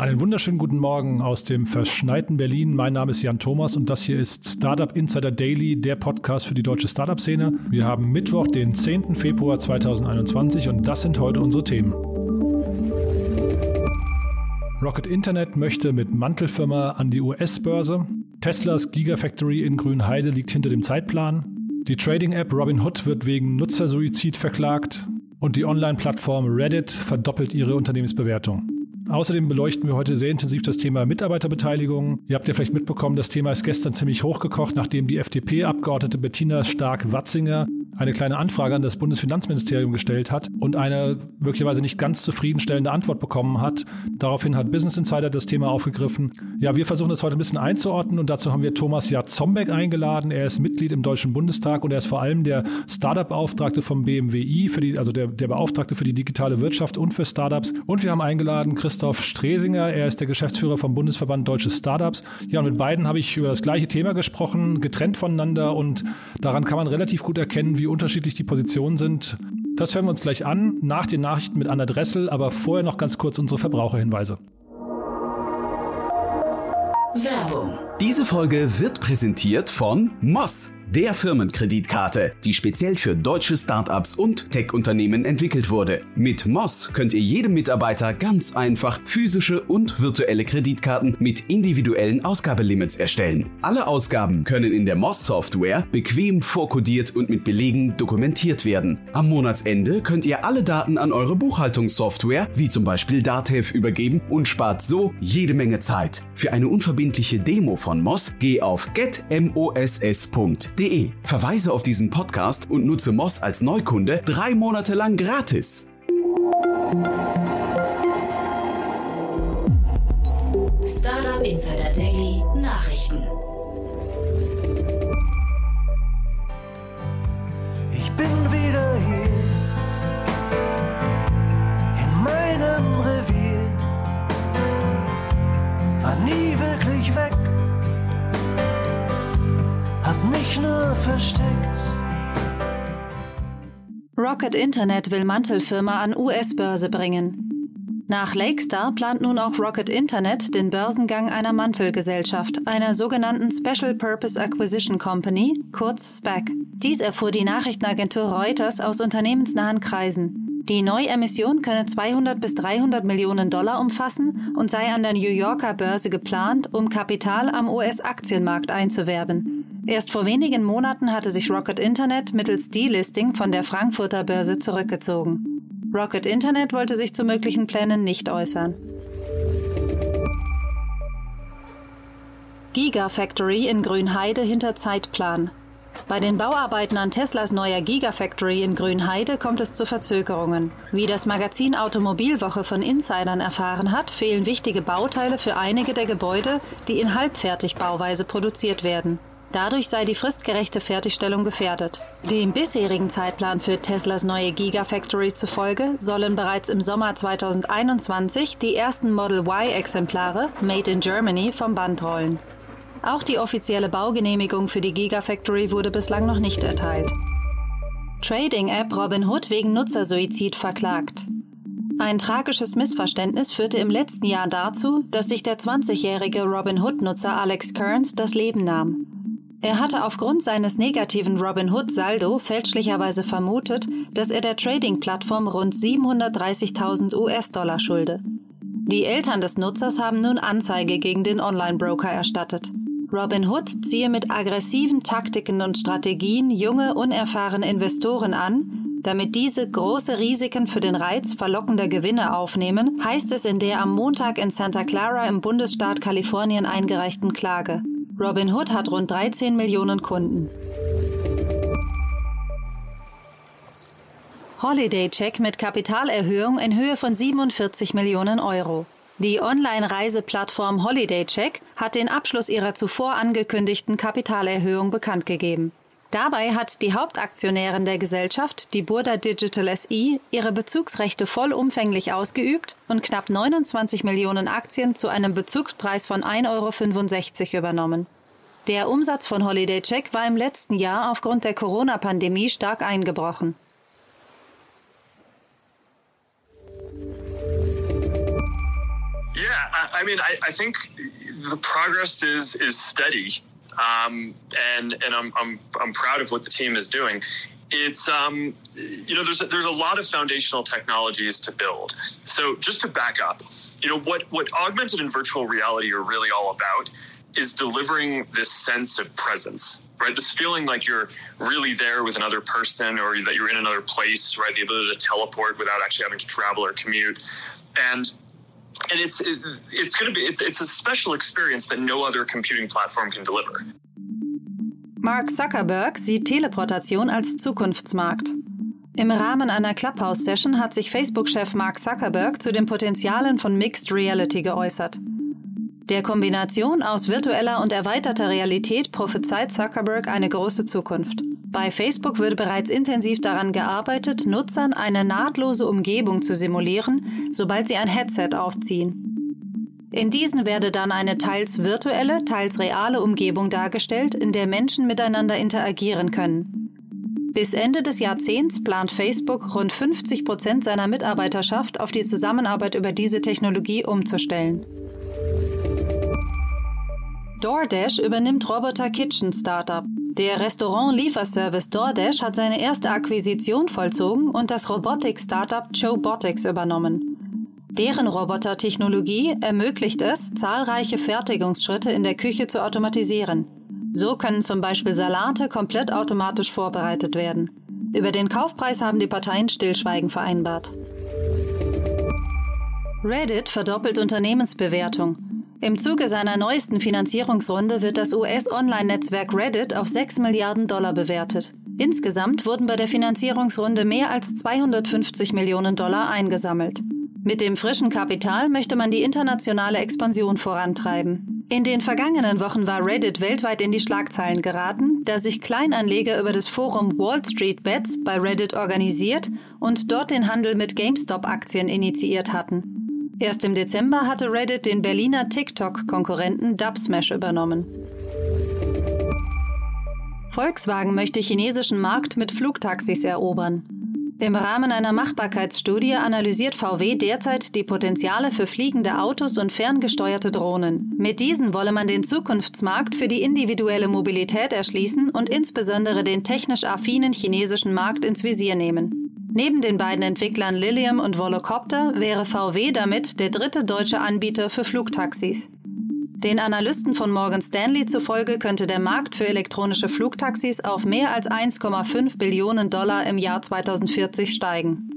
Einen wunderschönen guten Morgen aus dem verschneiten Berlin. Mein Name ist Jan Thomas und das hier ist Startup Insider Daily, der Podcast für die deutsche Startup-Szene. Wir haben Mittwoch, den 10. Februar 2021 und das sind heute unsere Themen. Rocket Internet möchte mit Mantelfirma an die US-Börse. Teslas Gigafactory in Grünheide liegt hinter dem Zeitplan. Die Trading-App Robinhood wird wegen Nutzersuizid verklagt. Und die Online-Plattform Reddit verdoppelt ihre Unternehmensbewertung. Außerdem beleuchten wir heute sehr intensiv das Thema Mitarbeiterbeteiligung. Ihr habt ja vielleicht mitbekommen, das Thema ist gestern ziemlich hochgekocht, nachdem die FDP-Abgeordnete Bettina Stark-Watzinger eine kleine Anfrage an das Bundesfinanzministerium gestellt hat und eine möglicherweise nicht ganz zufriedenstellende Antwort bekommen hat. Daraufhin hat Business Insider das Thema aufgegriffen. Ja, wir versuchen das heute ein bisschen einzuordnen und dazu haben wir Thomas Jatzombeck eingeladen. Er ist Mitglied im Deutschen Bundestag und er ist vor allem der Startup-Beauftragte vom BMWI, für die, also der, der Beauftragte für die digitale Wirtschaft und für Startups. Und wir haben eingeladen Christoph Stresinger. Er ist der Geschäftsführer vom Bundesverband Deutsche Startups. Ja, und mit beiden habe ich über das gleiche Thema gesprochen, getrennt voneinander und daran kann man relativ gut erkennen, wie unterschiedlich die Positionen sind. Das hören wir uns gleich an, nach den Nachrichten mit Anna Dressel, aber vorher noch ganz kurz unsere Verbraucherhinweise. Werbung. Diese Folge wird präsentiert von Moss der Firmenkreditkarte, die speziell für deutsche Startups und Tech-Unternehmen entwickelt wurde. Mit Moss könnt ihr jedem Mitarbeiter ganz einfach physische und virtuelle Kreditkarten mit individuellen Ausgabelimits erstellen. Alle Ausgaben können in der Moss-Software bequem vorkodiert und mit Belegen dokumentiert werden. Am Monatsende könnt ihr alle Daten an eure Buchhaltungssoftware, wie zum Beispiel Datev, übergeben und spart so jede Menge Zeit. Für eine unverbindliche Demo von Moss geh auf getmoss.de moss.de. Verweise auf diesen Podcast und nutze Moss als Neukunde drei Monate lang gratis. Startup Insider Daily Nachrichten. Ich bin wieder hier in meinem Revier. War nie wirklich weg versteckt. Rocket Internet will Mantelfirma an US-Börse bringen. Nach Lakestar plant nun auch Rocket Internet den Börsengang einer Mantelgesellschaft, einer sogenannten Special Purpose Acquisition Company, kurz SPAC. Dies erfuhr die Nachrichtenagentur Reuters aus unternehmensnahen Kreisen. Die Neuemission könne 200 bis 300 Millionen Dollar umfassen und sei an der New Yorker Börse geplant, um Kapital am US-Aktienmarkt einzuwerben. Erst vor wenigen Monaten hatte sich Rocket Internet mittels Delisting von der Frankfurter Börse zurückgezogen. Rocket Internet wollte sich zu möglichen Plänen nicht äußern. Gigafactory in Grünheide hinter Zeitplan. Bei den Bauarbeiten an Teslas neuer Gigafactory in Grünheide kommt es zu Verzögerungen. Wie das Magazin Automobilwoche von Insidern erfahren hat, fehlen wichtige Bauteile für einige der Gebäude, die in Halbfertigbauweise produziert werden. Dadurch sei die fristgerechte Fertigstellung gefährdet. Dem bisherigen Zeitplan für Teslas neue Gigafactory zufolge sollen bereits im Sommer 2021 die ersten Model Y-Exemplare, made in Germany, vom Band rollen. Auch die offizielle Baugenehmigung für die Gigafactory wurde bislang noch nicht erteilt. Trading-App Robinhood wegen Nutzersuizid verklagt. Ein tragisches Missverständnis führte im letzten Jahr dazu, dass sich der 20-jährige Robinhood-Nutzer Alex Kearns das Leben nahm. Er hatte aufgrund seines negativen Robinhood-Saldo fälschlicherweise vermutet, dass er der Trading-Plattform rund 730.000 US-Dollar schulde. Die Eltern des Nutzers haben nun Anzeige gegen den Online-Broker erstattet. Robinhood ziehe mit aggressiven Taktiken und Strategien junge, unerfahrene Investoren an, damit diese große Risiken für den Reiz verlockender Gewinne aufnehmen, heißt es in der am Montag in Santa Clara im Bundesstaat Kalifornien eingereichten Klage. Robinhood hat rund 13 Millionen Kunden. Holiday Check mit Kapitalerhöhung in Höhe von 47 Millionen Euro. Die Online-Reiseplattform Holiday Check hat den Abschluss ihrer zuvor angekündigten Kapitalerhöhung bekannt gegeben. Dabei hat die Hauptaktionärin der Gesellschaft, die Burda Digital SE, ihre Bezugsrechte vollumfänglich ausgeübt und knapp 29 Millionen Aktien zu einem Bezugspreis von 1,65 Euro übernommen. Der Umsatz von Holiday Check war im letzten Jahr aufgrund der Corona-Pandemie stark eingebrochen. Yeah, I, I mean, I, I think the progress is is steady, um, and and I'm, I'm I'm proud of what the team is doing. It's um, you know there's a, there's a lot of foundational technologies to build. So just to back up, you know what what augmented and virtual reality are really all about is delivering this sense of presence right this feeling like you're really there with another person or that you're in another place right the ability to teleport without actually having to travel or commute and and it's it, it's going to be it's it's a special experience that no other computing platform can deliver. Mark Zuckerberg sieht Teleportation als Zukunftsmarkt. Im Rahmen einer Clubhouse-Session hat sich Facebook-Chef Mark Zuckerberg zu den Potenzialen von Mixed Reality geäußert. Der Kombination aus virtueller und erweiterter Realität prophezeit Zuckerberg eine große Zukunft. Bei Facebook würde bereits intensiv daran gearbeitet, Nutzern eine nahtlose Umgebung zu simulieren, sobald sie ein Headset aufziehen. In diesen werde dann eine teils virtuelle, teils reale Umgebung dargestellt, in der Menschen miteinander interagieren können. Bis Ende des Jahrzehnts plant Facebook, rund 50 Prozent seiner Mitarbeiterschaft auf die Zusammenarbeit über diese Technologie umzustellen. DoorDash übernimmt Roboter Kitchen Startup. Der Restaurant-Lieferservice DoorDash hat seine erste Akquisition vollzogen und das Robotik-Startup Chobotics übernommen. Deren Robotertechnologie ermöglicht es, zahlreiche Fertigungsschritte in der Küche zu automatisieren. So können zum Beispiel Salate komplett automatisch vorbereitet werden. Über den Kaufpreis haben die Parteien Stillschweigen vereinbart. Reddit verdoppelt Unternehmensbewertung. Im Zuge seiner neuesten Finanzierungsrunde wird das US-Online-Netzwerk Reddit auf 6 Milliarden Dollar bewertet. Insgesamt wurden bei der Finanzierungsrunde mehr als 250 Millionen Dollar eingesammelt. Mit dem frischen Kapital möchte man die internationale Expansion vorantreiben. In den vergangenen Wochen war Reddit weltweit in die Schlagzeilen geraten, da sich Kleinanleger über das Forum Wall Street Bets bei Reddit organisiert und dort den Handel mit GameStop-Aktien initiiert hatten. Erst im Dezember hatte Reddit den Berliner TikTok-Konkurrenten Dubsmash übernommen. Volkswagen möchte chinesischen Markt mit Flugtaxis erobern. Im Rahmen einer Machbarkeitsstudie analysiert VW derzeit die Potenziale für fliegende Autos und ferngesteuerte Drohnen. Mit diesen wolle man den Zukunftsmarkt für die individuelle Mobilität erschließen und insbesondere den technisch affinen chinesischen Markt ins Visier nehmen. Neben den beiden Entwicklern Lilium und Volocopter wäre VW damit der dritte deutsche Anbieter für Flugtaxis. Den Analysten von Morgan Stanley zufolge könnte der Markt für elektronische Flugtaxis auf mehr als 1,5 Billionen Dollar im Jahr 2040 steigen.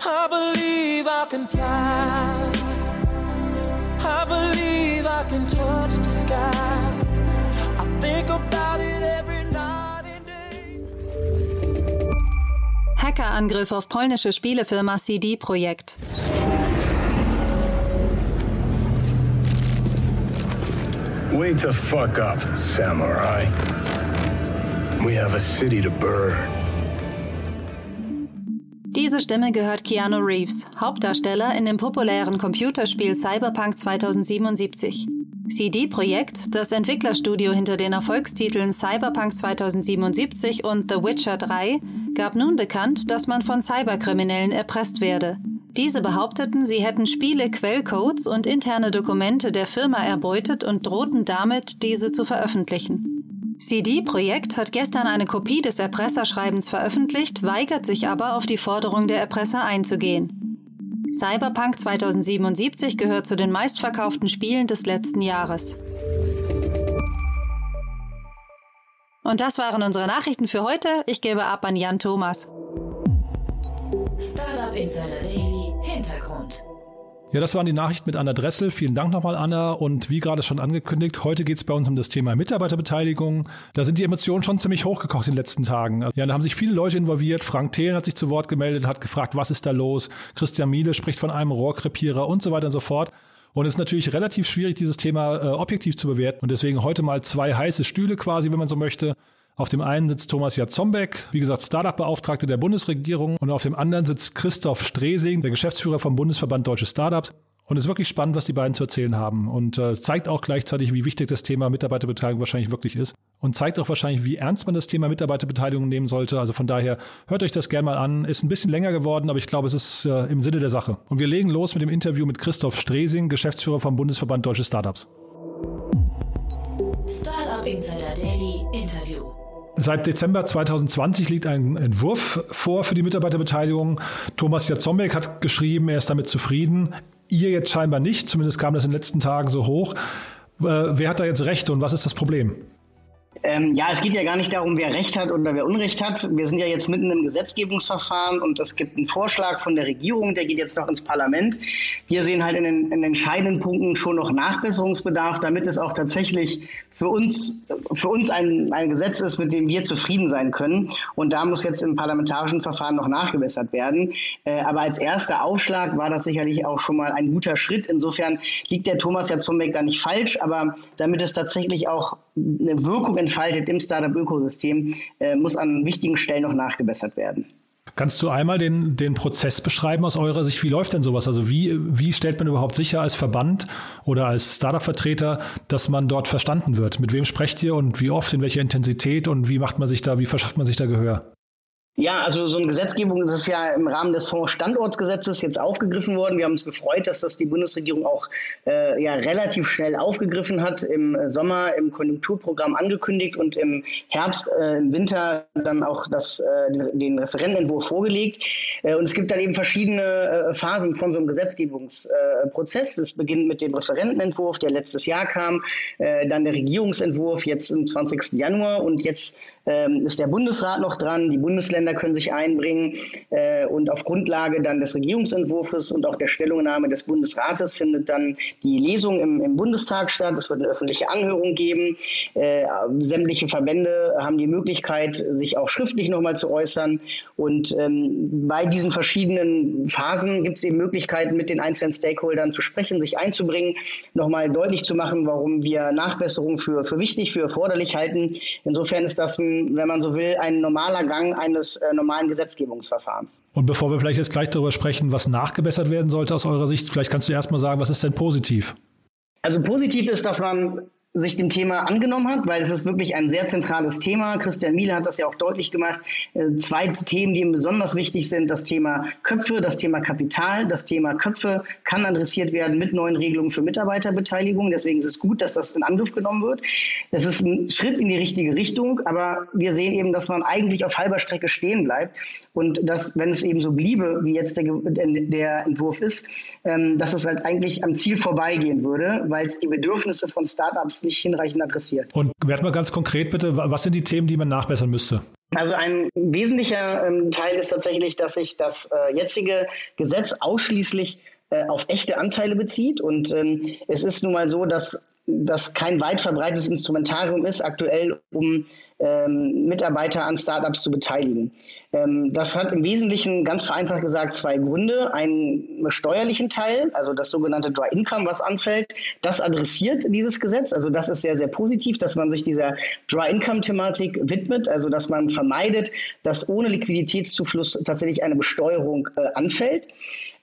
I believe I can fly. I believe I can touch the sky. I think about it every night and day. Hackerangriff auf polnische Spielefirma CD Projekt. Wake the fuck up, samurai. We have a city to burn. Diese Stimme gehört Keanu Reeves, Hauptdarsteller in dem populären Computerspiel Cyberpunk 2077. CD Projekt, das Entwicklerstudio hinter den Erfolgstiteln Cyberpunk 2077 und The Witcher 3, gab nun bekannt, dass man von Cyberkriminellen erpresst werde. Diese behaupteten, sie hätten Spiele, Quellcodes und interne Dokumente der Firma erbeutet und drohten damit, diese zu veröffentlichen. CD Projekt hat gestern eine Kopie des Erpresserschreibens veröffentlicht, weigert sich aber, auf die Forderung der Erpresser einzugehen. Cyberpunk 2077 gehört zu den meistverkauften Spielen des letzten Jahres. Und das waren unsere Nachrichten für heute. Ich gebe ab an Jan Thomas. Startup Insider Daily Hintergrund. Ja, das waren die Nachrichten mit Anna Dressel. Vielen Dank nochmal, Anna. Und wie gerade schon angekündigt, heute geht es bei uns um das Thema Mitarbeiterbeteiligung. Da sind die Emotionen schon ziemlich hochgekocht in den letzten Tagen. Ja, da haben sich viele Leute involviert. Frank Thelen hat sich zu Wort gemeldet, hat gefragt, was ist da los? Christian Miele spricht von einem Rohrkrepierer und so weiter und so fort. Und es ist natürlich relativ schwierig, dieses Thema äh, objektiv zu bewerten. Und deswegen heute mal zwei heiße Stühle quasi, wenn man so möchte. Auf dem einen sitzt Thomas Jatzombeck, wie gesagt, Startup-Beauftragte der Bundesregierung. Und auf dem anderen sitzt Christoph Stresing, der Geschäftsführer vom Bundesverband Deutsche Startups. Und es ist wirklich spannend, was die beiden zu erzählen haben. Und äh, zeigt auch gleichzeitig, wie wichtig das Thema Mitarbeiterbeteiligung wahrscheinlich wirklich ist. Und zeigt auch wahrscheinlich, wie ernst man das Thema Mitarbeiterbeteiligung nehmen sollte. Also von daher, hört euch das gerne mal an. Ist ein bisschen länger geworden, aber ich glaube, es ist äh, im Sinne der Sache. Und wir legen los mit dem Interview mit Christoph Stresing, Geschäftsführer vom Bundesverband Deutsche Startups. Startup Insider Daily Interview. Seit Dezember 2020 liegt ein Entwurf vor für die Mitarbeiterbeteiligung. Thomas Jazombek hat geschrieben, er ist damit zufrieden. Ihr jetzt scheinbar nicht, zumindest kam das in den letzten Tagen so hoch. Äh, wer hat da jetzt Recht und was ist das Problem? Ähm, ja, es geht ja gar nicht darum, wer Recht hat oder wer Unrecht hat. Wir sind ja jetzt mitten im Gesetzgebungsverfahren und es gibt einen Vorschlag von der Regierung, der geht jetzt noch ins Parlament. Wir sehen halt in den, in entscheidenden Punkten schon noch Nachbesserungsbedarf, damit es auch tatsächlich für uns, für uns ein, ein Gesetz ist, mit dem wir zufrieden sein können. Und da muss jetzt im parlamentarischen Verfahren noch nachgebessert werden. Äh, aber als erster Aufschlag war das sicherlich auch schon mal ein guter Schritt. Insofern liegt der Thomas ja Zumbeck da nicht falsch, aber damit es tatsächlich auch eine Wirkung entfaltet im Startup-Ökosystem, äh, muss an wichtigen Stellen noch nachgebessert werden. Kannst du einmal den, den Prozess beschreiben aus eurer Sicht? Wie läuft denn sowas? Also wie, wie stellt man überhaupt sicher als Verband oder als Startup-Vertreter, dass man dort verstanden wird? Mit wem sprecht ihr und wie oft, in welcher Intensität und wie macht man sich da, wie verschafft man sich da Gehör? Ja, also so eine Gesetzgebung das ist ja im Rahmen des Fonds-Standortgesetzes jetzt aufgegriffen worden. Wir haben uns gefreut, dass das die Bundesregierung auch äh, ja, relativ schnell aufgegriffen hat, im Sommer im Konjunkturprogramm angekündigt und im Herbst, äh, im Winter dann auch das, äh, den, Referentenentwurf vorgelegt. Äh, und es gibt dann eben verschiedene äh, Phasen von so einem Gesetzgebungsprozess. es beginnt mit dem Referentenentwurf, der letztes Jahr kam, äh, dann der Regierungsentwurf jetzt am 20. Januar und jetzt ähm, ist der Bundesrat noch dran, die Bundesländer können sich einbringen äh, und auf Grundlage dann des Regierungsentwurfs und auch der Stellungnahme des Bundesrates findet dann die Lesung im, im Bundestag statt. Es wird eine öffentliche Anhörung geben. Äh, sämtliche Verbände haben die Möglichkeit, sich auch schriftlich nochmal zu äußern. Und ähm, bei diesen verschiedenen Phasen gibt es eben Möglichkeiten, mit den einzelnen Stakeholdern zu sprechen, sich einzubringen, nochmal deutlich zu machen, warum wir Nachbesserungen für, für wichtig, für erforderlich halten. Insofern ist das ein wenn man so will, ein normaler Gang eines äh, normalen Gesetzgebungsverfahrens. Und bevor wir vielleicht jetzt gleich darüber sprechen, was nachgebessert werden sollte aus eurer Sicht, vielleicht kannst du erst mal sagen, was ist denn positiv? Also positiv ist, dass man sich dem Thema angenommen hat, weil es ist wirklich ein sehr zentrales Thema. Christian Miele hat das ja auch deutlich gemacht. Äh, zwei Themen, die ihm besonders wichtig sind, das Thema Köpfe, das Thema Kapital. Das Thema Köpfe kann adressiert werden mit neuen Regelungen für Mitarbeiterbeteiligung. Deswegen ist es gut, dass das in Angriff genommen wird. Das ist ein Schritt in die richtige Richtung, aber wir sehen eben, dass man eigentlich auf halber Strecke stehen bleibt und dass, wenn es eben so bliebe, wie jetzt der, der Entwurf ist, ähm, dass es halt eigentlich am Ziel vorbeigehen würde, weil es die Bedürfnisse von Startups nicht hinreichend adressiert. Und werd mal ganz konkret bitte, was sind die Themen, die man nachbessern müsste? Also ein wesentlicher ähm, Teil ist tatsächlich, dass sich das äh, jetzige Gesetz ausschließlich äh, auf echte Anteile bezieht. Und ähm, es ist nun mal so, dass das kein weit verbreitetes Instrumentarium ist, aktuell, um ähm, Mitarbeiter an Startups zu beteiligen. Ähm, das hat im Wesentlichen ganz vereinfacht gesagt zwei Gründe. Einen steuerlichen Teil, also das sogenannte Dry Income, was anfällt, das adressiert dieses Gesetz. Also das ist sehr, sehr positiv, dass man sich dieser Dry Income-Thematik widmet, also dass man vermeidet, dass ohne Liquiditätszufluss tatsächlich eine Besteuerung äh, anfällt.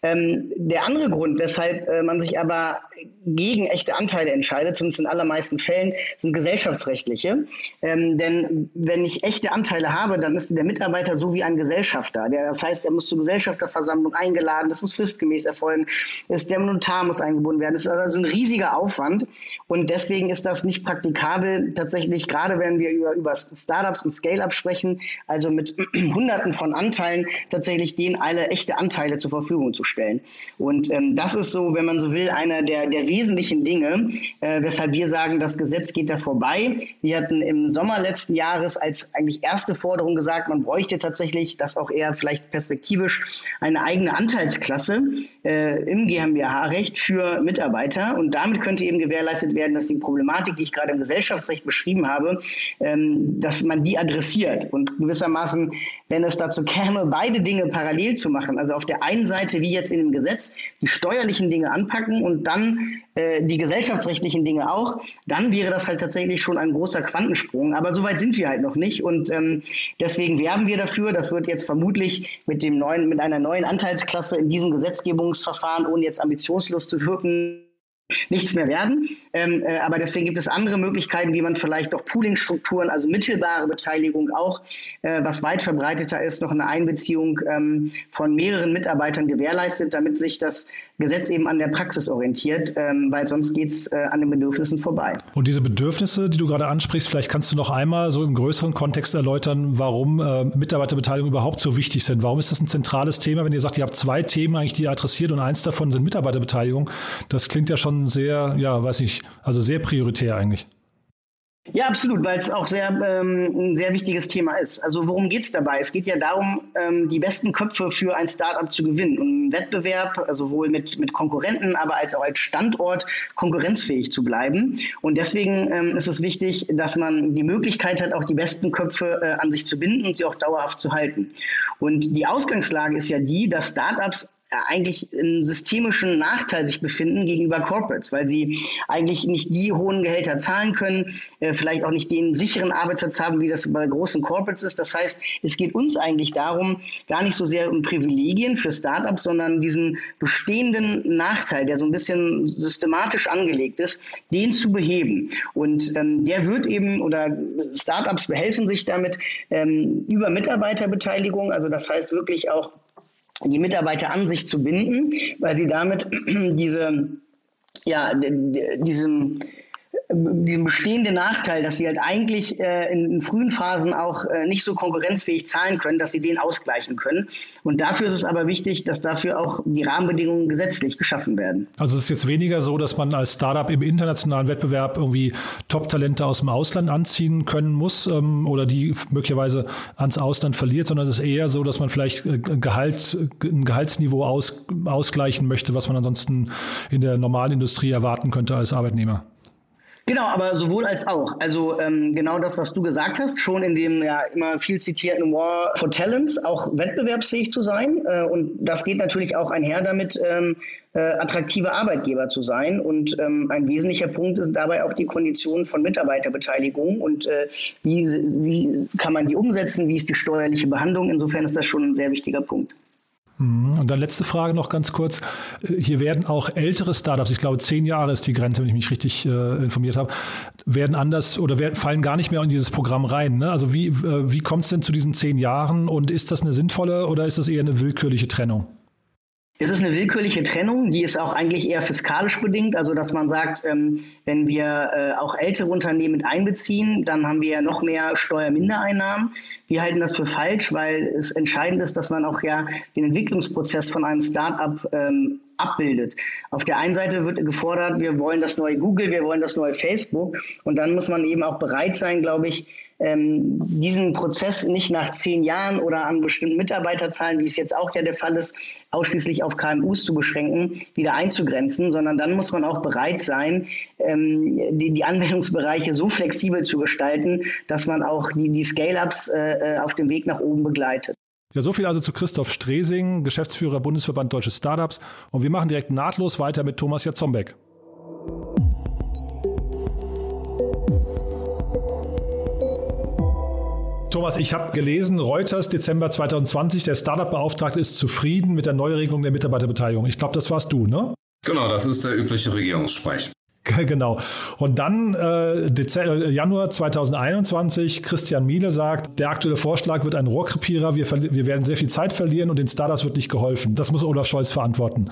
Ähm, der andere Grund, weshalb äh, man sich aber gegen echte Anteile entscheidet, zumindest in allermeisten Fällen, sind gesellschaftsrechtliche. Ähm, denn wenn ich echte Anteile habe, dann ist der Mitarbeiter so wie ein Gesellschafter. Der, das heißt, er muss zur Gesellschafterversammlung eingeladen, das muss fristgemäß erfolgen, ist, der Notar muss eingebunden werden. Das ist also ein riesiger Aufwand und deswegen ist das nicht praktikabel, tatsächlich, gerade wenn wir über, über Startups und Scale-Ups sprechen, also mit Hunderten von Anteilen, tatsächlich denen alle echte Anteile zur Verfügung zu stellen. Und ähm, das ist so, wenn man so will, einer der, der wesentlichen Dinge, äh, weshalb wir sagen, das Gesetz geht da vorbei. Wir hatten im Sommer letzten Jahres als eigentlich erste Forderung gesagt, man bräuchte tatsächlich, das auch eher vielleicht perspektivisch, eine eigene Anteilsklasse äh, im GmbH-Recht für Mitarbeiter. Und damit könnte eben gewährleistet werden, dass die Problematik, die ich gerade im Gesellschaftsrecht beschrieben habe, ähm, dass man die adressiert. Und gewissermaßen, wenn es dazu käme, beide Dinge parallel zu machen, also auf der einen Seite, wie jetzt in dem Gesetz, die steuerlichen Dinge anpacken und dann äh, die gesellschaftsrechtlichen Dinge auch, dann wäre das halt tatsächlich schon ein großer Quantensprung. Aber so weit sind wir halt noch nicht. Und ähm, deswegen werben wir dafür. Das wird jetzt vermutlich mit dem neuen, mit einer neuen Anteilsklasse in diesem Gesetzgebungsverfahren, ohne jetzt ambitionslos zu wirken, nichts mehr werden. Ähm, äh, aber deswegen gibt es andere Möglichkeiten, wie man vielleicht doch Poolingstrukturen, also mittelbare Beteiligung auch, äh, was weit verbreiteter ist, noch eine Einbeziehung ähm, von mehreren Mitarbeitern gewährleistet, damit sich das Gesetz eben an der Praxis orientiert, ähm, weil sonst geht es äh, an den Bedürfnissen vorbei. Und diese Bedürfnisse, die du gerade ansprichst, vielleicht kannst du noch einmal so im größeren Kontext erläutern, warum äh, Mitarbeiterbeteiligung überhaupt so wichtig sind. Warum ist das ein zentrales Thema, wenn ihr sagt, ihr habt zwei Themen eigentlich, die ihr adressiert und eins davon sind Mitarbeiterbeteiligung? Das klingt ja schon sehr, ja, weiß ich, also sehr prioritär eigentlich. Ja, absolut, weil es auch sehr, ähm, ein sehr wichtiges Thema ist. Also worum geht es dabei? Es geht ja darum, ähm, die besten Köpfe für ein Startup zu gewinnen und im Wettbewerb, also sowohl mit, mit Konkurrenten, aber als auch als Standort konkurrenzfähig zu bleiben. Und deswegen ähm, ist es wichtig, dass man die Möglichkeit hat, auch die besten Köpfe äh, an sich zu binden und sie auch dauerhaft zu halten. Und die Ausgangslage ist ja die, dass Startups eigentlich im systemischen Nachteil sich befinden gegenüber Corporates, weil sie eigentlich nicht die hohen Gehälter zahlen können, äh, vielleicht auch nicht den sicheren Arbeitsplatz haben, wie das bei großen Corporates ist. Das heißt, es geht uns eigentlich darum, gar nicht so sehr um Privilegien für Startups, sondern diesen bestehenden Nachteil, der so ein bisschen systematisch angelegt ist, den zu beheben. Und ähm, der wird eben, oder Startups behelfen sich damit ähm, über Mitarbeiterbeteiligung, also das heißt wirklich auch die Mitarbeiter an sich zu binden, weil sie damit diese, ja, diesen den bestehenden Nachteil, dass sie halt eigentlich äh, in, in, frühen Phasen auch äh, nicht so konkurrenzfähig zahlen können, dass sie den ausgleichen können. Und dafür ist es aber wichtig, dass dafür auch die Rahmenbedingungen gesetzlich geschaffen werden. Also es ist jetzt weniger so, dass man als Startup im internationalen Wettbewerb irgendwie Top-Talente aus dem Ausland anziehen können muss ähm, oder die möglicherweise ans Ausland verliert, sondern es ist eher so, dass man vielleicht äh, Gehalt, ein Gehaltsniveau aus, ausgleichen möchte, was man ansonsten in der normalen Industrie erwarten könnte als Arbeitnehmer. Genau, aber sowohl als auch. Also ähm, genau das, was du gesagt hast, schon in dem ja immer viel zitierten War for Talents auch wettbewerbsfähig zu sein. Äh, und das geht natürlich auch einher damit, ähm, äh, attraktive Arbeitgeber zu sein. Und ähm, ein wesentlicher Punkt ist dabei auch die Konditionen von Mitarbeiterbeteiligung und äh, wie, wie kann man die umsetzen, wie ist die steuerliche Behandlung. Insofern ist das schon ein sehr wichtiger Punkt. Mhm. Und dann letzte Frage noch ganz kurz. Hier werden auch ältere Startups, ich glaube zehn Jahre ist die Grenze, wenn ich mich richtig äh, informiert habe, werden anders oder werden, fallen gar nicht mehr in dieses Programm rein. Ne? Also wie, äh, wie kommt es denn zu diesen zehn Jahren und ist das eine sinnvolle oder ist das eher eine willkürliche Trennung? Es ist eine willkürliche Trennung, die ist auch eigentlich eher fiskalisch bedingt, also dass man sagt, ähm, wenn wir äh, auch ältere Unternehmen mit einbeziehen, dann haben wir ja noch mehr Steuermindereinnahmen. Wir halten das für falsch, weil es entscheidend ist, dass man auch ja den Entwicklungsprozess von einem Start-up ähm, abbildet. Auf der einen Seite wird gefordert, wir wollen das neue Google, wir wollen das neue Facebook und dann muss man eben auch bereit sein, glaube ich, ähm, diesen Prozess nicht nach zehn Jahren oder an bestimmten Mitarbeiterzahlen, wie es jetzt auch ja der Fall ist, ausschließlich auf KMUs zu beschränken, wieder einzugrenzen, sondern dann muss man auch bereit sein, ähm, die, die, Anwendungsbereiche so flexibel zu gestalten, dass man auch die, die Scale-ups äh, äh auf dem Weg nach oben begleitet. Ja, so viel also zu Christoph Stresing, Geschäftsführer Bundesverband Deutsche Startups. Und wir machen direkt nahtlos weiter mit Thomas Jatzombeck. Thomas, ich habe gelesen, Reuters Dezember 2020, der Startup-Beauftragte ist zufrieden mit der Neuregelung der Mitarbeiterbeteiligung. Ich glaube, das warst du, ne? Genau, das ist der übliche Regierungssprech. Genau. Und dann äh, Dezember, äh, Januar 2021, Christian Miele sagt, der aktuelle Vorschlag wird ein Rohrkrepierer, wir, wir werden sehr viel Zeit verlieren und den Startups wird nicht geholfen. Das muss Olaf Scholz verantworten.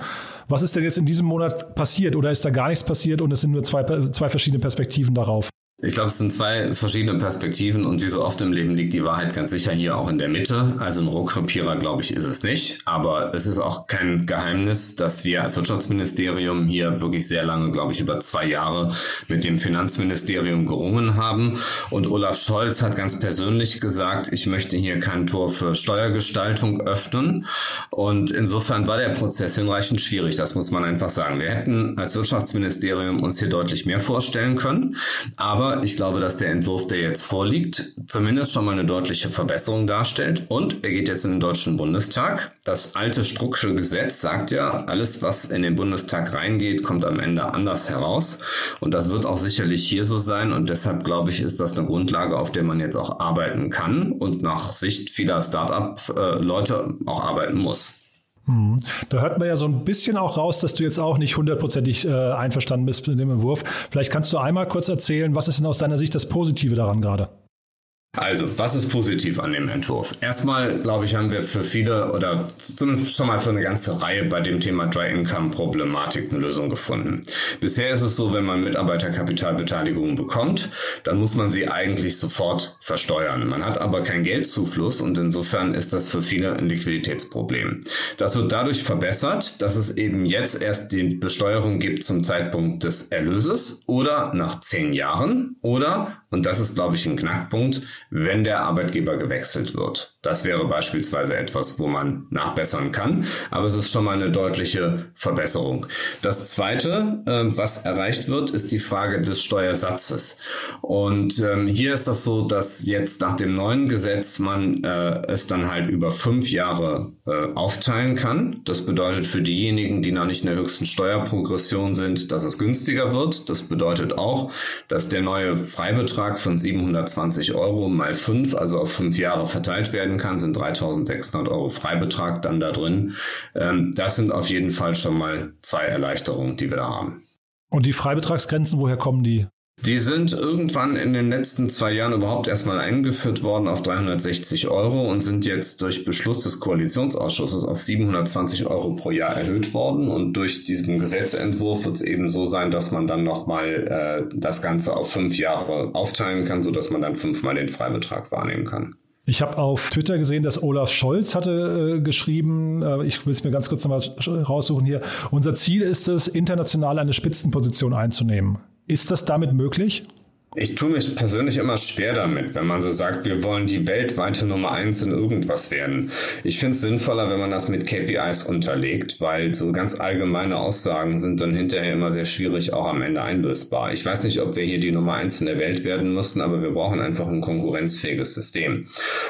Was ist denn jetzt in diesem Monat passiert oder ist da gar nichts passiert und es sind nur zwei, zwei verschiedene Perspektiven darauf? Ich glaube, es sind zwei verschiedene Perspektiven und wie so oft im Leben liegt die Wahrheit ganz sicher hier auch in der Mitte. Also ein Rohkrepierer, glaube ich, ist es nicht. Aber es ist auch kein Geheimnis, dass wir als Wirtschaftsministerium hier wirklich sehr lange, glaube ich, über zwei Jahre mit dem Finanzministerium gerungen haben. Und Olaf Scholz hat ganz persönlich gesagt, ich möchte hier kein Tor für Steuergestaltung öffnen. Und insofern war der Prozess hinreichend schwierig, das muss man einfach sagen. Wir hätten als Wirtschaftsministerium uns hier deutlich mehr vorstellen können. Aber Ich glaube, dass der Entwurf, der jetzt vorliegt, zumindest schon mal eine deutliche Verbesserung darstellt. Und er geht jetzt in den Deutschen Bundestag. Das alte Strucksche Gesetz sagt ja, alles, was in den Bundestag reingeht, kommt am Ende anders heraus. Und das wird auch sicherlich hier so sein. Und deshalb glaube ich, ist das eine Grundlage, auf der man jetzt auch arbeiten kann und nach Sicht vieler Start-up-Leute auch arbeiten muss. Hm. Da hört man ja so ein bisschen auch raus, dass du jetzt auch nicht hundertprozentig äh, einverstanden bist mit dem Entwurf. Vielleicht kannst du einmal kurz erzählen, was ist denn aus deiner Sicht das Positive daran gerade? Also, was ist positiv an dem Entwurf? Erstmal, glaube ich, haben wir für viele oder zumindest schon mal für eine ganze Reihe bei dem Thema Dry Income Problematik eine Lösung gefunden. Bisher ist es so, wenn man Mitarbeiterkapitalbeteiligung bekommt, dann muss man sie eigentlich sofort versteuern. Man hat aber keinen Geldzufluss und insofern ist das für viele ein Liquiditätsproblem. Das wird dadurch verbessert, dass es eben jetzt erst die Besteuerung gibt zum Zeitpunkt des Erlöses oder nach zehn Jahren oder und das ist, glaube ich, ein Knackpunkt, wenn der Arbeitgeber gewechselt wird. Das wäre beispielsweise etwas, wo man nachbessern kann, aber es ist schon mal eine deutliche Verbesserung. Das Zweite, äh, was erreicht wird, ist die Frage des Steuersatzes. Und ähm, hier ist das so, dass jetzt nach dem neuen Gesetz man äh, es dann halt über fünf Jahre äh, aufteilen kann. Das bedeutet für diejenigen, die noch nicht in der höchsten Steuerprogression sind, dass es günstiger wird. Das bedeutet auch, dass der neue Freibetrag Betrag von 720 Euro mal 5, also auf fünf Jahre verteilt werden kann, sind 3600 Euro Freibetrag dann da drin. Ähm, das sind auf jeden Fall schon mal zwei Erleichterungen, die wir da haben. Und die Freibetragsgrenzen, woher kommen die? Die sind irgendwann in den letzten zwei Jahren überhaupt erstmal eingeführt worden auf 360 Euro und sind jetzt durch Beschluss des Koalitionsausschusses auf 720 Euro pro Jahr erhöht worden. Und durch diesen Gesetzentwurf wird es eben so sein, dass man dann nochmal äh, das Ganze auf fünf Jahre aufteilen kann, sodass man dann fünfmal den Freibetrag wahrnehmen kann. Ich habe auf Twitter gesehen, dass Olaf Scholz hatte äh, geschrieben, äh, ich will es mir ganz kurz nochmal raussuchen hier, unser Ziel ist es, international eine Spitzenposition einzunehmen. Ist das damit möglich? Ich tue mich persönlich immer schwer damit, wenn man so sagt, wir wollen die weltweite Nummer eins in irgendwas werden. Ich finde es sinnvoller, wenn man das mit KPIs unterlegt, weil so ganz allgemeine Aussagen sind dann hinterher immer sehr schwierig, auch am Ende einlösbar. Ich weiß nicht, ob wir hier die Nummer eins in der Welt werden müssen, aber wir brauchen einfach ein konkurrenzfähiges System.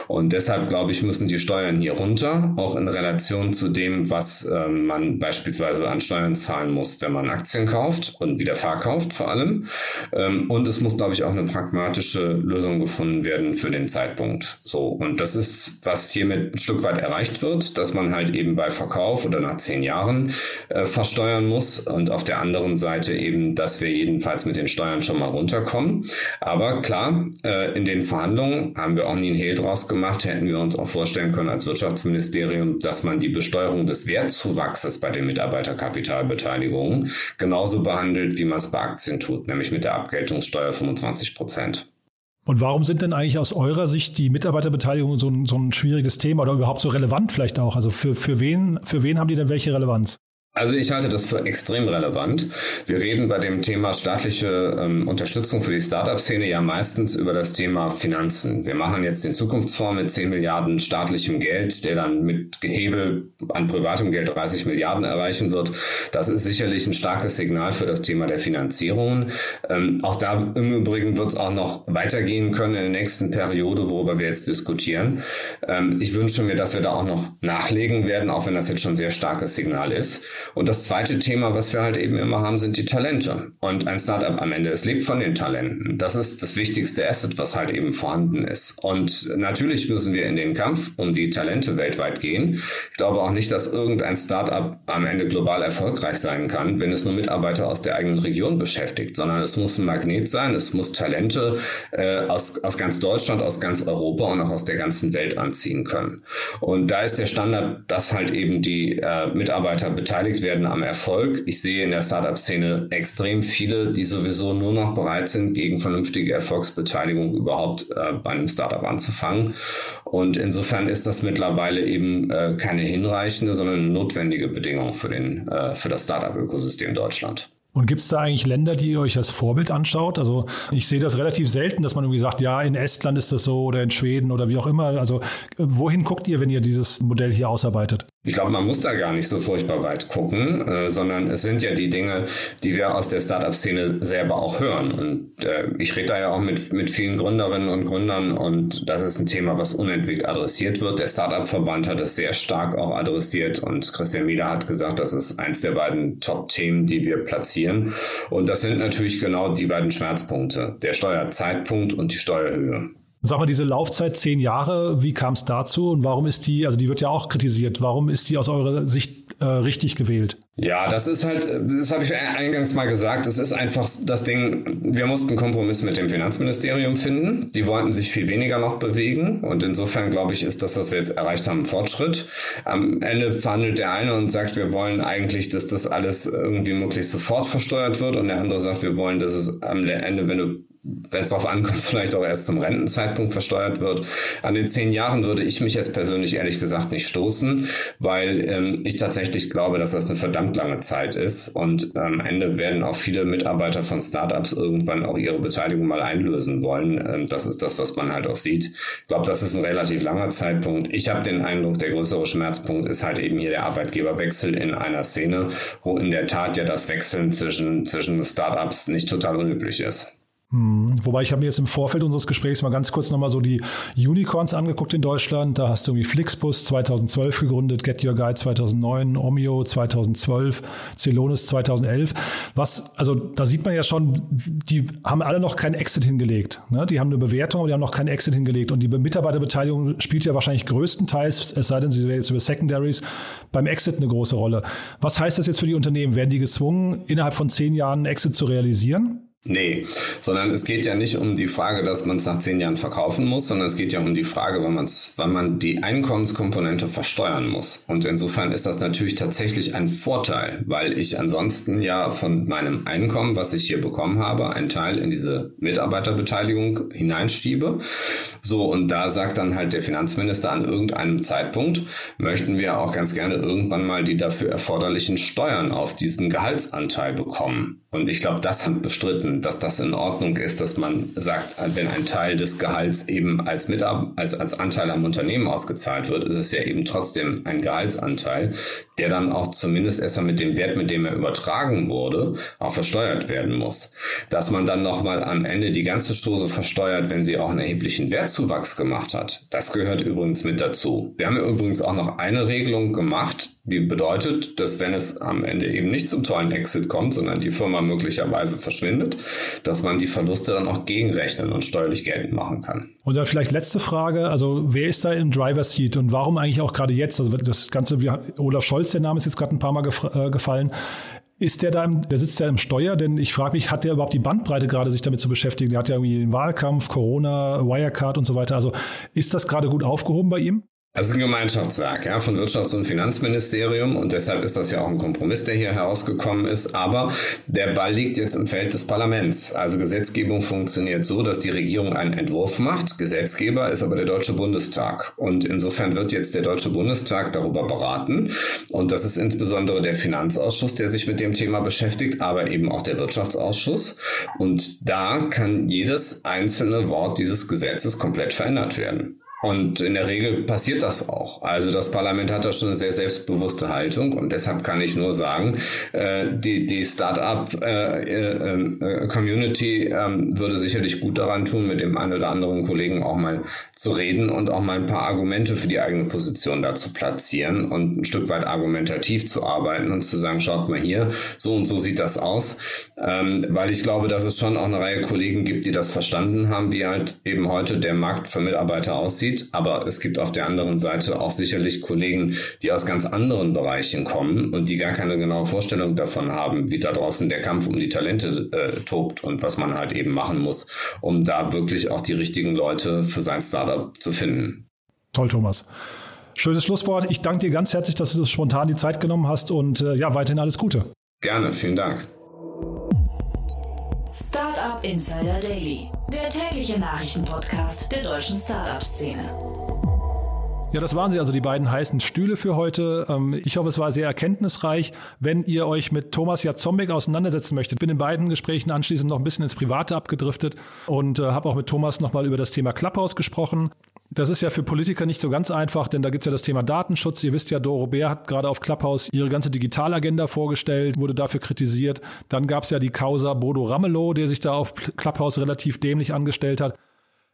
Und deshalb glaube ich, müssen die Steuern hier runter, auch in Relation zu dem, was äh, man beispielsweise an Steuern zahlen muss, wenn man Aktien kauft und wieder verkauft vor allem. Ähm, und es muss, glaube ich, auch eine pragmatische Lösung gefunden werden für den Zeitpunkt. So. Und das ist, was hiermit ein Stück weit erreicht wird, dass man halt eben bei Verkauf oder nach zehn Jahren äh, versteuern muss und auf der anderen Seite eben, dass wir jedenfalls mit den Steuern schon mal runterkommen. Aber klar, äh, in den Verhandlungen haben wir auch nie einen Hehl draus gemacht, hätten wir uns auch vorstellen können als Wirtschaftsministerium, dass man die Besteuerung des Wertzuwachses bei den Mitarbeiterkapitalbeteiligungen genauso behandelt, wie man es bei Aktien tut, nämlich mit der Abgeltungssteuer 25 25 Prozent. Und warum sind denn eigentlich aus eurer Sicht die Mitarbeiterbeteiligung so ein, so ein schwieriges Thema oder überhaupt so relevant vielleicht auch? Also für, für, wen, für wen haben die denn welche Relevanz? Also ich halte das für extrem relevant. Wir reden bei dem Thema staatliche ähm, Unterstützung für die Startup-Szene ja meistens über das Thema Finanzen. Wir machen jetzt den Zukunftsfonds mit 10 Milliarden staatlichem Geld, der dann mit Gehebel an privatem Geld 30 Milliarden erreichen wird. Das ist sicherlich ein starkes Signal für das Thema der Finanzierungen. Ähm, auch da im Übrigen wird es auch noch weitergehen können in der nächsten Periode, worüber wir jetzt diskutieren. Ähm, ich wünsche mir, dass wir da auch noch nachlegen werden, auch wenn das jetzt schon ein sehr starkes Signal ist. Und das zweite Thema, was wir halt eben immer haben, sind die Talente. Und ein Startup am Ende, es lebt von den Talenten. Das ist das wichtigste Asset, was halt eben vorhanden ist. Und natürlich müssen wir in den Kampf um die Talente weltweit gehen. Ich glaube auch nicht, dass irgendein Startup am Ende global erfolgreich sein kann, wenn es nur Mitarbeiter aus der eigenen Region beschäftigt, sondern es muss ein Magnet sein, es muss Talente äh, aus, aus ganz Deutschland, aus ganz Europa und auch aus der ganzen Welt anziehen können. Und da ist der Standard, dass halt eben die äh, Mitarbeiter beteiligt beteiligt werden am Erfolg. Ich sehe in der Startup-Szene extrem viele, die sowieso nur noch bereit sind, gegen vernünftige Erfolgsbeteiligung überhaupt äh, bei einem Startup anzufangen. Und insofern ist das mittlerweile eben äh, keine hinreichende, sondern eine notwendige Bedingung für, den, äh, für das Startup-Ökosystem Deutschland. Und gibt es da eigentlich Länder, die ihr euch als Vorbild anschaut? Also ich sehe das relativ selten, dass man irgendwie sagt, ja, in Estland ist das so oder in Schweden oder wie auch immer. Also wohin guckt ihr, wenn ihr dieses Modell hier ausarbeitet? Ich glaube, man muss da gar nicht so furchtbar weit gucken, äh, sondern es sind ja die Dinge, die wir aus der Startup-Szene selber auch hören. Und äh, ich rede da ja auch mit, mit vielen Gründerinnen und Gründern und das ist ein Thema, was unentwegt adressiert wird. Der Startup-Verband hat es sehr stark auch adressiert und Christian Mieder hat gesagt, das ist eins der beiden Top-Themen, die wir platzieren. Und das sind natürlich genau die beiden Schmerzpunkte, der Steuerzeitpunkt und die Steuerhöhe. Sag mal, diese Laufzeit zehn Jahre, wie kam es dazu und warum ist die, also die wird ja auch kritisiert, warum ist die aus eurer Sicht äh, richtig gewählt? Ja, das ist halt, das habe ich eingangs mal gesagt, das ist einfach das Ding, wir mussten einen Kompromiss mit dem Finanzministerium finden. Die wollten sich viel weniger noch bewegen und insofern glaube ich, ist das, was wir jetzt erreicht haben, ein Fortschritt. Am Ende verhandelt der eine und sagt, wir wollen eigentlich, dass das alles irgendwie möglichst sofort versteuert wird und der andere sagt, wir wollen, dass es am Ende, wenn du wenn es darauf ankommt, vielleicht auch erst zum Rentenzeitpunkt versteuert wird. An den zehn Jahren würde ich mich jetzt persönlich ehrlich gesagt nicht stoßen, weil ähm, ich tatsächlich glaube, dass das eine verdammt lange Zeit ist und am Ende werden auch viele Mitarbeiter von Startups irgendwann auch ihre Beteiligung mal einlösen wollen. Ähm, das ist das, was man halt auch sieht. Ich glaube, das ist ein relativ langer Zeitpunkt. Ich habe den Eindruck, der größere Schmerzpunkt ist halt eben hier der Arbeitgeberwechsel in einer Szene, wo in der Tat ja das Wechseln zwischen, zwischen Startups nicht total unüblich ist. Hm. Wobei ich habe mir jetzt im Vorfeld unseres Gesprächs mal ganz kurz nochmal so die Unicorns angeguckt in Deutschland. Da hast du irgendwie Flixbus 2012 gegründet, Get Your Guide 2009, Omio 2012, Celonis 2011. Was, also da sieht man ja schon, die haben alle noch keinen Exit hingelegt. Ne? Die haben eine Bewertung, aber die haben noch keinen Exit hingelegt. Und die Mitarbeiterbeteiligung spielt ja wahrscheinlich größtenteils, es sei denn, sie wäre jetzt über Secondaries, beim Exit eine große Rolle. Was heißt das jetzt für die Unternehmen? Werden die gezwungen, innerhalb von zehn Jahren einen Exit zu realisieren? Nee, sondern es geht ja nicht um die Frage, dass man es nach zehn Jahren verkaufen muss, sondern es geht ja um die Frage, wann, man's, wann man die Einkommenskomponente versteuern muss. Und insofern ist das natürlich tatsächlich ein Vorteil, weil ich ansonsten ja von meinem Einkommen, was ich hier bekommen habe, einen Teil in diese Mitarbeiterbeteiligung hineinschiebe. So, und da sagt dann halt der Finanzminister an irgendeinem Zeitpunkt, möchten wir auch ganz gerne irgendwann mal die dafür erforderlichen Steuern auf diesen Gehaltsanteil bekommen. Und ich glaube, das hat bestritten, dass das in Ordnung ist, dass man sagt, wenn ein Teil des Gehalts eben als, Mitab als, als Anteil am Unternehmen ausgezahlt wird, ist es ja eben trotzdem ein Gehaltsanteil, der dann auch zumindest erstmal mit dem Wert, mit dem er übertragen wurde, auch versteuert werden muss. Dass man dann nochmal am Ende die ganze Stoße versteuert, wenn sie auch einen erheblichen Wertzuwachs gemacht hat, das gehört übrigens mit dazu. Wir haben übrigens auch noch eine Regelung gemacht, die bedeutet, dass wenn es am Ende eben nicht zum tollen Exit kommt, sondern die Firma möglicherweise verschwindet, dass man die Verluste dann auch gegenrechnen und steuerlich geltend machen kann. Und dann vielleicht letzte Frage, also wer ist da im Driver Seat und warum eigentlich auch gerade jetzt? Also das Ganze, wie Olaf Scholz, der Name ist jetzt gerade ein paar Mal äh, gefallen. Ist der da, im, der sitzt ja im Steuer? Denn ich frage mich, hat der überhaupt die Bandbreite gerade, sich damit zu beschäftigen? Der hat ja irgendwie den Wahlkampf, Corona, Wirecard und so weiter. Also ist das gerade gut aufgehoben bei ihm? Es ist ein Gemeinschaftswerk ja, von Wirtschafts- und Finanzministerium und deshalb ist das ja auch ein Kompromiss, der hier herausgekommen ist. Aber der Ball liegt jetzt im Feld des Parlaments. Also Gesetzgebung funktioniert so, dass die Regierung einen Entwurf macht. Gesetzgeber ist aber der Deutsche Bundestag. Und insofern wird jetzt der Deutsche Bundestag darüber beraten. Und das ist insbesondere der Finanzausschuss, der sich mit dem Thema beschäftigt, aber eben auch der Wirtschaftsausschuss. Und da kann jedes einzelne Wort dieses Gesetzes komplett verändert werden. Und in der Regel passiert das auch. Also das Parlament hat da schon eine sehr selbstbewusste Haltung und deshalb kann ich nur sagen, äh, die, die Start-up-Community äh, äh, ähm, würde sicherlich gut daran tun, mit dem einen oder anderen Kollegen auch mal zu reden und auch mal ein paar Argumente für die eigene Position da zu platzieren und ein Stück weit argumentativ zu arbeiten und zu sagen, schaut mal hier, so und so sieht das aus. Ähm, weil ich glaube, dass es schon auch eine Reihe Kollegen gibt, die das verstanden haben, wie halt eben heute der Markt für Mitarbeiter aussieht aussieht. Aber es gibt auf der anderen Seite auch sicherlich Kollegen, die aus ganz anderen Bereichen kommen und die gar keine genaue Vorstellung davon haben, wie da draußen der Kampf um die Talente äh, tobt und was man halt eben machen muss, um da wirklich auch die richtigen Leute für sein Startup zu finden. Toll, Thomas. Schönes Schlusswort. Ich danke dir ganz herzlich, dass du spontan die Zeit genommen hast und äh, ja, weiterhin alles Gute. Gerne, vielen Dank. Startup Insider Daily, der tägliche Nachrichtenpodcast der deutschen Startup-Szene. Ja, das waren sie also die beiden heißen Stühle für heute. Ähm, ich hoffe, es war sehr erkenntnisreich. Wenn ihr euch mit Thomas Jazombek auseinandersetzen möchtet, bin in beiden Gesprächen anschließend noch ein bisschen ins Private abgedriftet und äh, habe auch mit Thomas nochmal über das Thema Clubhouse gesprochen. Das ist ja für Politiker nicht so ganz einfach, denn da gibt es ja das Thema Datenschutz. Ihr wisst ja, Doro Bär hat gerade auf Clubhouse ihre ganze Digitalagenda vorgestellt, wurde dafür kritisiert. Dann gab es ja die Causa Bodo Ramelow, der sich da auf Clubhouse relativ dämlich angestellt hat.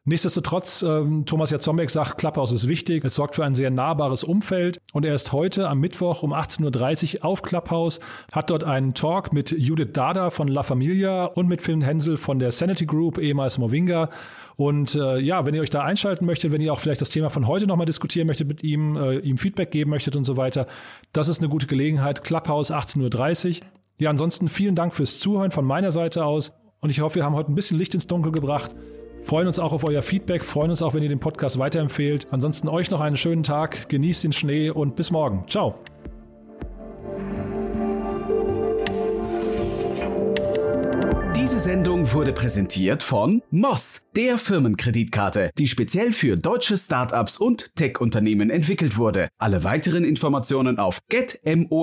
Nichtsdestotrotz, ähm, Thomas Jazombek sagt, Clubhouse ist wichtig. Es sorgt für ein sehr nahbares Umfeld. Und er ist heute am Mittwoch um 18.30 Uhr auf Clubhouse, hat dort einen Talk mit Judith Dada von La Familia und mit Phil Hensel von der Sanity Group, ehemals Movinga. Und äh, ja, wenn ihr euch da einschalten möchtet, wenn ihr auch vielleicht das Thema von heute nochmal diskutieren möchtet mit ihm, äh, ihm Feedback geben möchtet und so weiter, das ist eine gute Gelegenheit. Clubhouse 18.30 Uhr. Ja, ansonsten vielen Dank fürs Zuhören von meiner Seite aus. Und ich hoffe, wir haben heute ein bisschen Licht ins Dunkel gebracht. Freuen uns auch auf euer Feedback, freuen uns auch, wenn ihr den Podcast weiterempfehlt. Ansonsten euch noch einen schönen Tag, genießt den Schnee und bis morgen. Ciao. Diese Sendung wurde präsentiert von Moss, der Firmenkreditkarte, die speziell für deutsche Startups und Tech-Unternehmen entwickelt wurde. Alle weiteren Informationen auf getmoss.de.